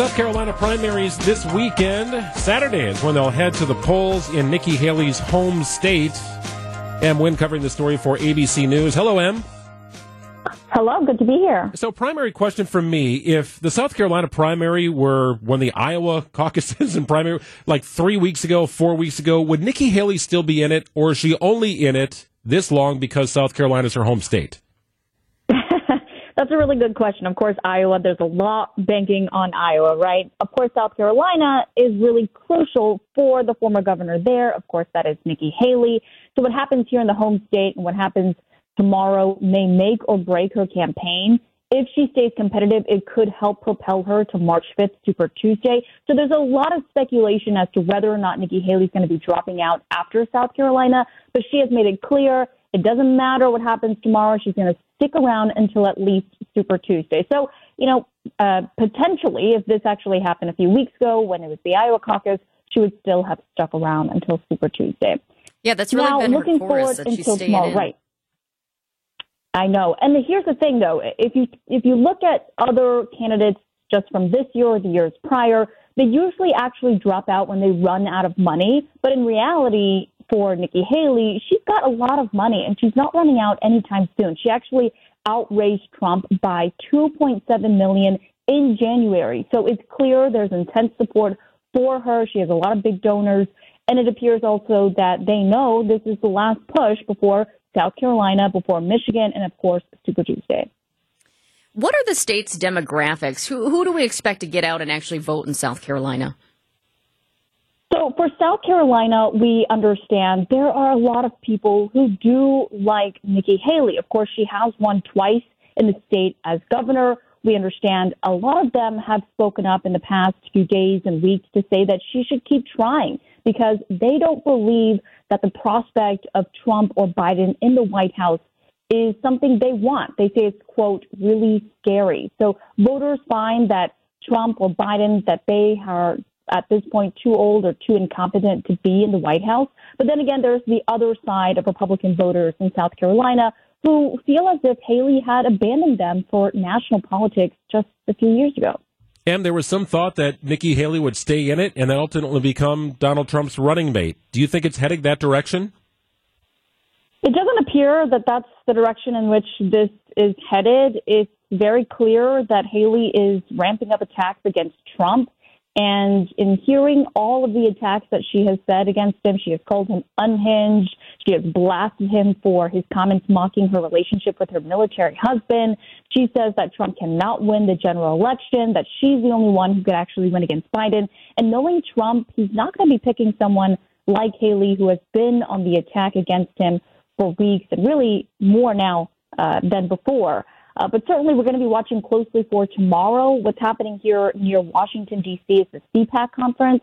South Carolina primaries this weekend. Saturday is when they'll head to the polls in Nikki Haley's home state. Em Nguyen covering the story for ABC News. Hello, Em. Hello, good to be here. So, primary question for me: If the South Carolina primary were when the Iowa caucuses and primary, like three weeks ago, four weeks ago, would Nikki Haley still be in it, or is she only in it this long because South Carolina is her home state? That's a really good question. Of course, Iowa, there's a lot banking on Iowa, right? Of course, South Carolina is really crucial for the former governor there. Of course, that is Nikki Haley. So, what happens here in the home state and what happens tomorrow may make or break her campaign. If she stays competitive, it could help propel her to March 5th, Super Tuesday. So there's a lot of speculation as to whether or not Nikki Haley's going to be dropping out after South Carolina, but she has made it clear it doesn't matter what happens tomorrow. She's going to stick around until at least Super Tuesday. So, you know, uh, potentially, if this actually happened a few weeks ago when it was the Iowa caucus, she would still have stuck around until Super Tuesday. Yeah, that's really now, been looking forward until tomorrow, in. right? I know. And here's the thing, though: if you if you look at other candidates just from this year or the years prior, they usually actually drop out when they run out of money. But in reality, for Nikki Haley, she's got a lot of money and she's not running out anytime soon. She actually outraised Trump by 2.7 million in January. So it's clear there's intense support for her. She has a lot of big donors. And it appears also that they know this is the last push before South Carolina, before Michigan, and of course, Super Tuesday. What are the state's demographics? Who, who do we expect to get out and actually vote in South Carolina? So for South Carolina, we understand there are a lot of people who do like Nikki Haley. Of course, she has won twice in the state as governor. We understand a lot of them have spoken up in the past few days and weeks to say that she should keep trying because they don't believe that the prospect of Trump or Biden in the White House is something they want. They say it's, quote, really scary. So voters find that Trump or Biden, that they are at this point too old or too incompetent to be in the White House. But then again, there's the other side of Republican voters in South Carolina who feel as if Haley had abandoned them for national politics just a few years ago. And there was some thought that Nikki Haley would stay in it and ultimately become Donald Trump's running mate. Do you think it's heading that direction? It doesn't appear that that's the direction in which this is headed. It's very clear that Haley is ramping up attacks against Trump. And in hearing all of the attacks that she has said against him, she has called him unhinged. She has blasted him for his comments mocking her relationship with her military husband. She says that Trump cannot win the general election, that she's the only one who could actually win against Biden. And knowing Trump, he's not going to be picking someone like Haley, who has been on the attack against him for weeks and really more now uh, than before. Uh, but certainly, we're going to be watching closely for tomorrow. What's happening here near Washington, D.C. is the CPAC conference.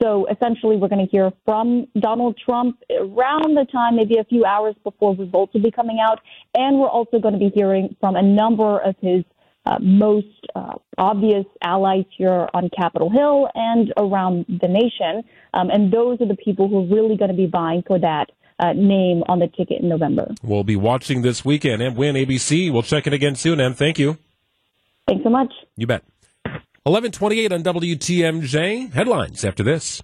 So essentially, we're going to hear from Donald Trump around the time, maybe a few hours before results will be coming out. And we're also going to be hearing from a number of his uh, most uh, obvious allies here on Capitol Hill and around the nation. Um, and those are the people who are really going to be vying for that uh, name on the ticket in November. We'll be watching this weekend. Em Nguyen ABC. We'll check it again soon, And Thank you. Thanks so much. You bet. 1128 on WTMJ. Headlines after this.